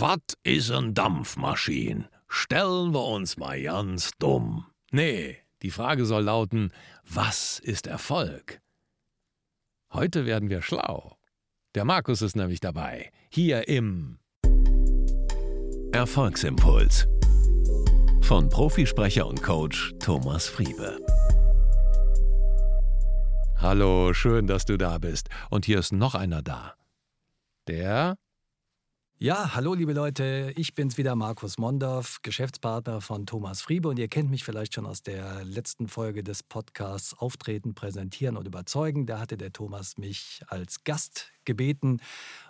Was is ein Dampfmaschin? Stellen wir uns mal ganz dumm. Nee, die Frage soll lauten, was ist Erfolg? Heute werden wir schlau. Der Markus ist nämlich dabei, hier im Erfolgsimpuls von Profisprecher und Coach Thomas Friebe. Hallo, schön, dass du da bist. Und hier ist noch einer da. Der ja, hallo liebe Leute, ich bin's wieder, Markus Mondorf, Geschäftspartner von Thomas Friebe und ihr kennt mich vielleicht schon aus der letzten Folge des Podcasts Auftreten, Präsentieren und Überzeugen. Da hatte der Thomas mich als Gast gebeten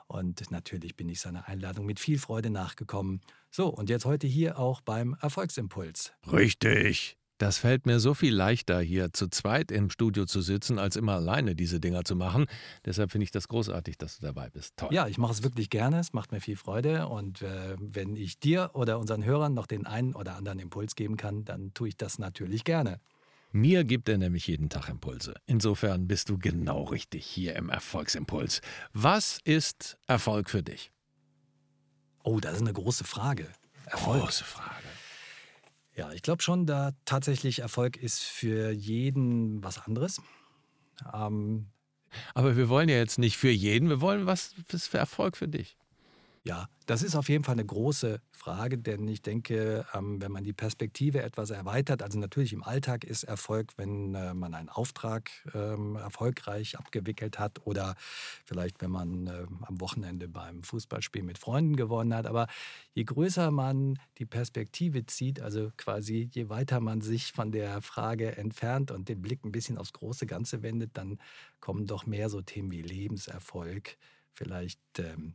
und natürlich bin ich seiner Einladung mit viel Freude nachgekommen. So, und jetzt heute hier auch beim Erfolgsimpuls. Richtig. Das fällt mir so viel leichter, hier zu zweit im Studio zu sitzen, als immer alleine diese Dinger zu machen. Deshalb finde ich das großartig, dass du dabei bist. Toll. Ja, ich mache es wirklich gerne. Es macht mir viel Freude. Und äh, wenn ich dir oder unseren Hörern noch den einen oder anderen Impuls geben kann, dann tue ich das natürlich gerne. Mir gibt er nämlich jeden Tag Impulse. Insofern bist du genau richtig hier im Erfolgsimpuls. Was ist Erfolg für dich? Oh, das ist eine große Frage. Erfolg. Große Frage. Ja, ich glaube schon, da tatsächlich Erfolg ist für jeden was anderes. Ähm, Aber wir wollen ja jetzt nicht für jeden, wir wollen was für Erfolg für dich. Ja, das ist auf jeden Fall eine große Frage, denn ich denke, ähm, wenn man die Perspektive etwas erweitert, also natürlich im Alltag ist Erfolg, wenn äh, man einen Auftrag ähm, erfolgreich abgewickelt hat oder vielleicht, wenn man äh, am Wochenende beim Fußballspiel mit Freunden gewonnen hat. Aber je größer man die Perspektive zieht, also quasi je weiter man sich von der Frage entfernt und den Blick ein bisschen aufs große Ganze wendet, dann kommen doch mehr so Themen wie Lebenserfolg, vielleicht ähm,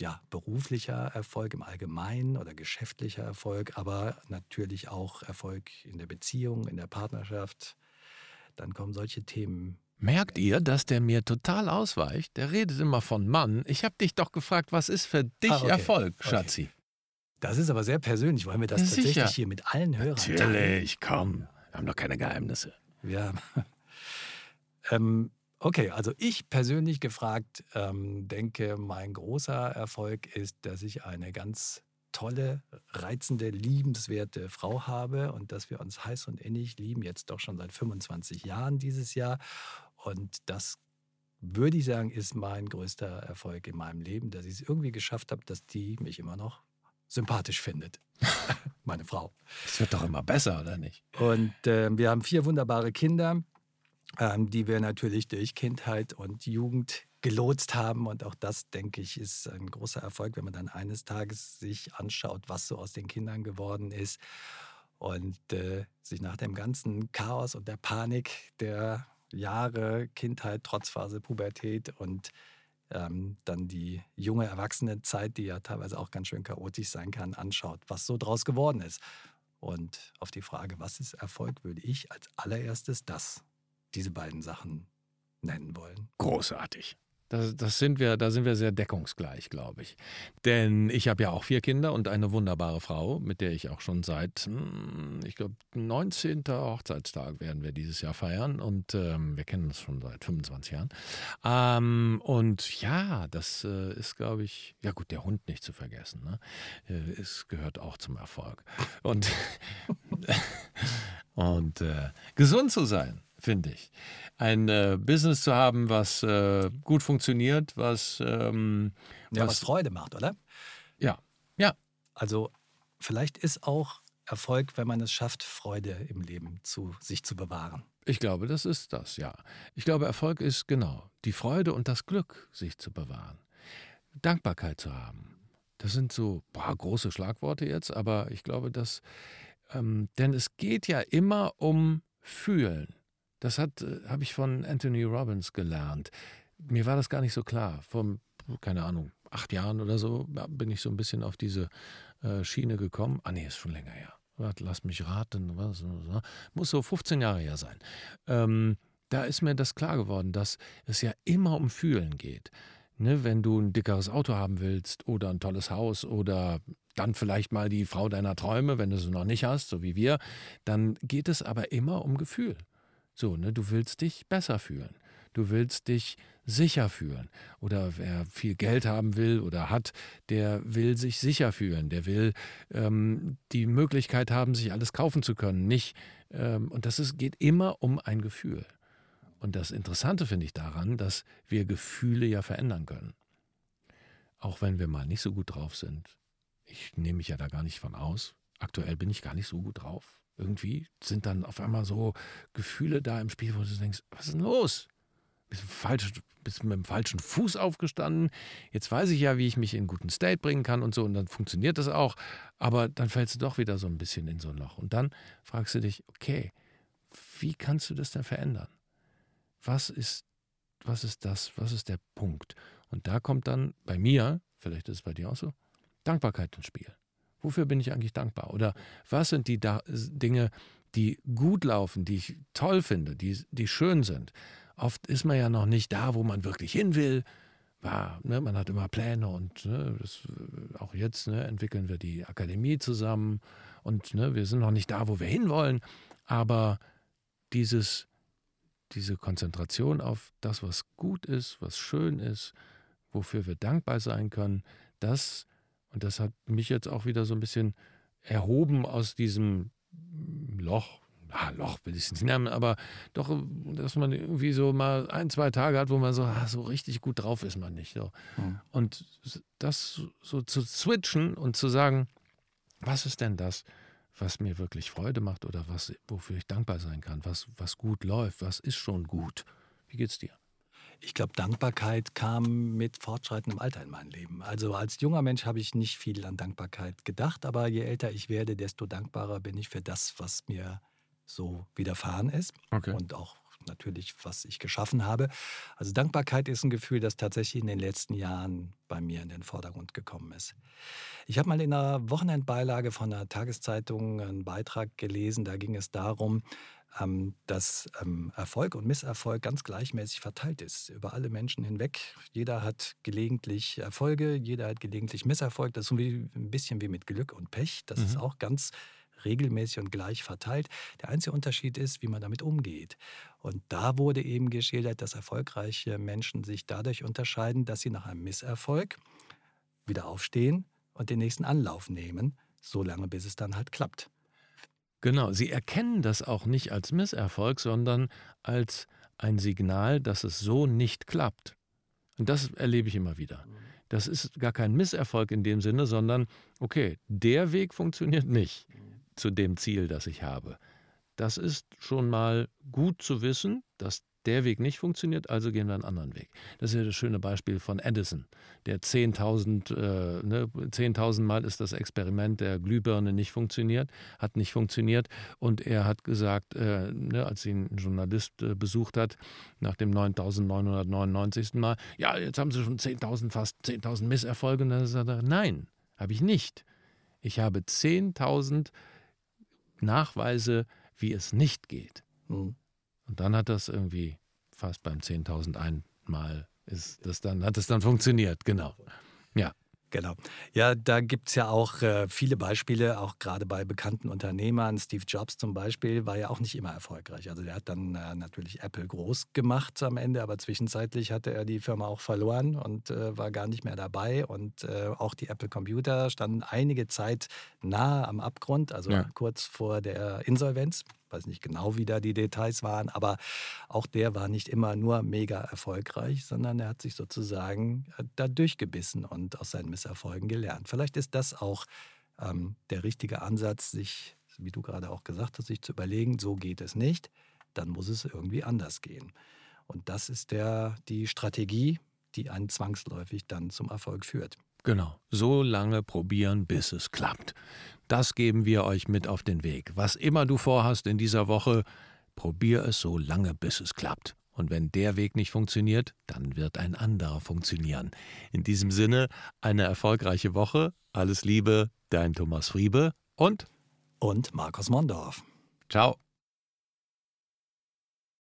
ja, beruflicher Erfolg im Allgemeinen oder geschäftlicher Erfolg, aber natürlich auch Erfolg in der Beziehung, in der Partnerschaft. Dann kommen solche Themen. Merkt ihr, dass der mir total ausweicht? Der redet immer von Mann. Ich habe dich doch gefragt, was ist für dich ah, okay. Erfolg, Schatzi? Okay. Das ist aber sehr persönlich. Wollen wir das ja, tatsächlich sicher. hier mit allen Hörern Natürlich, komm. Wir haben doch keine Geheimnisse. Ja. ähm, Okay, also ich persönlich gefragt ähm, denke, mein großer Erfolg ist, dass ich eine ganz tolle, reizende, liebenswerte Frau habe und dass wir uns heiß und innig lieben, jetzt doch schon seit 25 Jahren dieses Jahr. Und das würde ich sagen, ist mein größter Erfolg in meinem Leben, dass ich es irgendwie geschafft habe, dass die mich immer noch sympathisch findet. Meine Frau. Es wird doch immer besser, oder nicht? Und äh, wir haben vier wunderbare Kinder die wir natürlich durch Kindheit und Jugend gelotst haben. Und auch das, denke ich, ist ein großer Erfolg, wenn man dann eines Tages sich anschaut, was so aus den Kindern geworden ist. Und äh, sich nach dem ganzen Chaos und der Panik der Jahre Kindheit, Trotzphase, Pubertät und ähm, dann die junge Erwachsenenzeit, die ja teilweise auch ganz schön chaotisch sein kann, anschaut, was so draus geworden ist. Und auf die Frage, was ist Erfolg, würde ich als allererstes das diese beiden Sachen nennen wollen. Großartig. Das, das, sind wir, da sind wir sehr deckungsgleich, glaube ich. Denn ich habe ja auch vier Kinder und eine wunderbare Frau, mit der ich auch schon seit, hm, ich glaube, 19. Hochzeitstag werden wir dieses Jahr feiern. Und ähm, wir kennen uns schon seit 25 Jahren. Ähm, und ja, das äh, ist, glaube ich, ja gut, der Hund nicht zu vergessen. Ne? Äh, es gehört auch zum Erfolg. Und, und äh, gesund zu sein finde ich. Ein äh, Business zu haben, was äh, gut funktioniert, was, ähm, ja, was, was Freude macht, oder? Ja, ja. Also vielleicht ist auch Erfolg, wenn man es schafft, Freude im Leben zu sich zu bewahren. Ich glaube, das ist das, ja. Ich glaube, Erfolg ist genau die Freude und das Glück, sich zu bewahren. Dankbarkeit zu haben. Das sind so boah, große Schlagworte jetzt, aber ich glaube, dass, ähm, denn es geht ja immer um Fühlen. Das äh, habe ich von Anthony Robbins gelernt. Mir war das gar nicht so klar. Vor, keine Ahnung, acht Jahren oder so bin ich so ein bisschen auf diese äh, Schiene gekommen. Ah, nee, ist schon länger her. Lass mich raten. Was, was, muss so 15 Jahre her sein. Ähm, da ist mir das klar geworden, dass es ja immer um Fühlen geht. Ne, wenn du ein dickeres Auto haben willst oder ein tolles Haus oder dann vielleicht mal die Frau deiner Träume, wenn du sie noch nicht hast, so wie wir, dann geht es aber immer um Gefühl. So, ne, du willst dich besser fühlen. Du willst dich sicher fühlen. Oder wer viel Geld haben will oder hat, der will sich sicher fühlen. Der will ähm, die Möglichkeit haben, sich alles kaufen zu können. Nicht, ähm, und das ist, geht immer um ein Gefühl. Und das Interessante finde ich daran, dass wir Gefühle ja verändern können. Auch wenn wir mal nicht so gut drauf sind. Ich nehme mich ja da gar nicht von aus. Aktuell bin ich gar nicht so gut drauf. Irgendwie sind dann auf einmal so Gefühle da im Spiel, wo du denkst, was ist denn los? Bist, falsch, bist mit dem falschen Fuß aufgestanden. Jetzt weiß ich ja, wie ich mich in einen guten State bringen kann und so, und dann funktioniert das auch. Aber dann fällst du doch wieder so ein bisschen in so ein Loch. Und dann fragst du dich, okay, wie kannst du das denn verändern? Was ist, was ist das? Was ist der Punkt? Und da kommt dann bei mir, vielleicht ist es bei dir auch so, Dankbarkeit ins Spiel. Wofür bin ich eigentlich dankbar? Oder was sind die da Dinge, die gut laufen, die ich toll finde, die, die schön sind? Oft ist man ja noch nicht da, wo man wirklich hin will. War, ne, man hat immer Pläne und ne, das, auch jetzt ne, entwickeln wir die Akademie zusammen und ne, wir sind noch nicht da, wo wir hinwollen. Aber dieses, diese Konzentration auf das, was gut ist, was schön ist, wofür wir dankbar sein können, das und das hat mich jetzt auch wieder so ein bisschen erhoben aus diesem Loch. Ah, Loch will ich es nicht nennen, aber doch, dass man irgendwie so mal ein, zwei Tage hat, wo man so, ah, so richtig gut drauf ist man nicht. So. Mhm. Und das so zu switchen und zu sagen, was ist denn das, was mir wirklich Freude macht oder was, wofür ich dankbar sein kann, was, was gut läuft, was ist schon gut. Wie geht's dir? Ich glaube, Dankbarkeit kam mit fortschreitendem Alter in mein Leben. Also als junger Mensch habe ich nicht viel an Dankbarkeit gedacht, aber je älter ich werde, desto dankbarer bin ich für das, was mir so widerfahren ist okay. und auch natürlich, was ich geschaffen habe. Also Dankbarkeit ist ein Gefühl, das tatsächlich in den letzten Jahren bei mir in den Vordergrund gekommen ist. Ich habe mal in einer Wochenendbeilage von einer Tageszeitung einen Beitrag gelesen, da ging es darum, dass ähm, Erfolg und Misserfolg ganz gleichmäßig verteilt ist über alle Menschen hinweg. Jeder hat gelegentlich Erfolge, jeder hat gelegentlich Misserfolg. Das ist ein bisschen wie mit Glück und Pech. Das mhm. ist auch ganz regelmäßig und gleich verteilt. Der einzige Unterschied ist, wie man damit umgeht. Und da wurde eben geschildert, dass erfolgreiche Menschen sich dadurch unterscheiden, dass sie nach einem Misserfolg wieder aufstehen und den nächsten Anlauf nehmen, solange bis es dann halt klappt. Genau, sie erkennen das auch nicht als Misserfolg, sondern als ein Signal, dass es so nicht klappt. Und das erlebe ich immer wieder. Das ist gar kein Misserfolg in dem Sinne, sondern, okay, der Weg funktioniert nicht zu dem Ziel, das ich habe. Das ist schon mal gut zu wissen, dass der Weg nicht funktioniert, also gehen wir einen anderen Weg. Das ist ja das schöne Beispiel von Edison, der 10.000 äh, ne, 10 Mal ist das Experiment der Glühbirne nicht funktioniert, hat nicht funktioniert und er hat gesagt, äh, ne, als ihn ein Journalist äh, besucht hat, nach dem 9.999. Mal, ja, jetzt haben Sie schon 10.000, fast 10.000 Misserfolge. Und dann sagt er, nein, habe ich nicht. Ich habe 10.000 Nachweise, wie es nicht geht. Mhm. Und dann hat das irgendwie fast beim 10.000 Mal ist das dann, hat es dann funktioniert, genau. Ja. Genau. Ja, da gibt es ja auch äh, viele Beispiele, auch gerade bei bekannten Unternehmern. Steve Jobs zum Beispiel war ja auch nicht immer erfolgreich. Also der hat dann äh, natürlich Apple groß gemacht am Ende, aber zwischenzeitlich hatte er die Firma auch verloren und äh, war gar nicht mehr dabei. Und äh, auch die Apple Computer standen einige Zeit nahe am Abgrund, also ja. kurz vor der Insolvenz weiß nicht genau, wie da die Details waren, aber auch der war nicht immer nur mega erfolgreich, sondern er hat sich sozusagen äh, da durchgebissen und aus seinen Misserfolgen gelernt. Vielleicht ist das auch ähm, der richtige Ansatz, sich, wie du gerade auch gesagt hast, sich zu überlegen, so geht es nicht, dann muss es irgendwie anders gehen. Und das ist der, die Strategie, die einen zwangsläufig dann zum Erfolg führt. Genau, so lange probieren, bis es klappt. Das geben wir euch mit auf den Weg. Was immer du vorhast in dieser Woche, probier es so lange, bis es klappt. Und wenn der Weg nicht funktioniert, dann wird ein anderer funktionieren. In diesem Sinne, eine erfolgreiche Woche. Alles Liebe, dein Thomas Friebe und und Markus Mondorf. Ciao.